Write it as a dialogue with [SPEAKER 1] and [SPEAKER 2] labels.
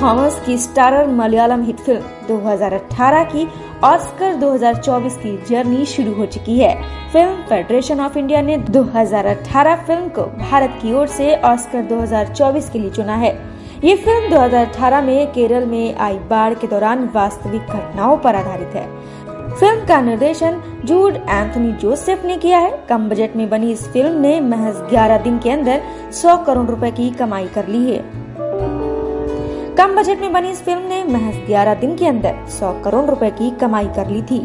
[SPEAKER 1] Thomas की starrer Malayalam hit film 2018 की Oscar 2024 की जर्नी शुरू हो चुकी है। फ़िल्म फेडरेशन ऑफ़ इंडिया ने 2018 फ़िल्म को भारत की ओर से ऑस्कर 2024 के लिए चुना है। ये फ़िल्म 2018 में केरल में आई बाढ़ के दौरान वास्तविक घटनाओं पर आधारित है। फ़िल्म का निर्देशन जूड एंथनी जोसेफ ने किया है। कम बजट में बनी इस फ़िल्म ने महज 11 दिन के अंदर 100 करोड़ रुपए की कमाई कर ली है। कम बजट में बनी इस फ़िल्म ने महज 11 दिन के अंदर 100 करोड़ रुपए की कमाई कर ली थी।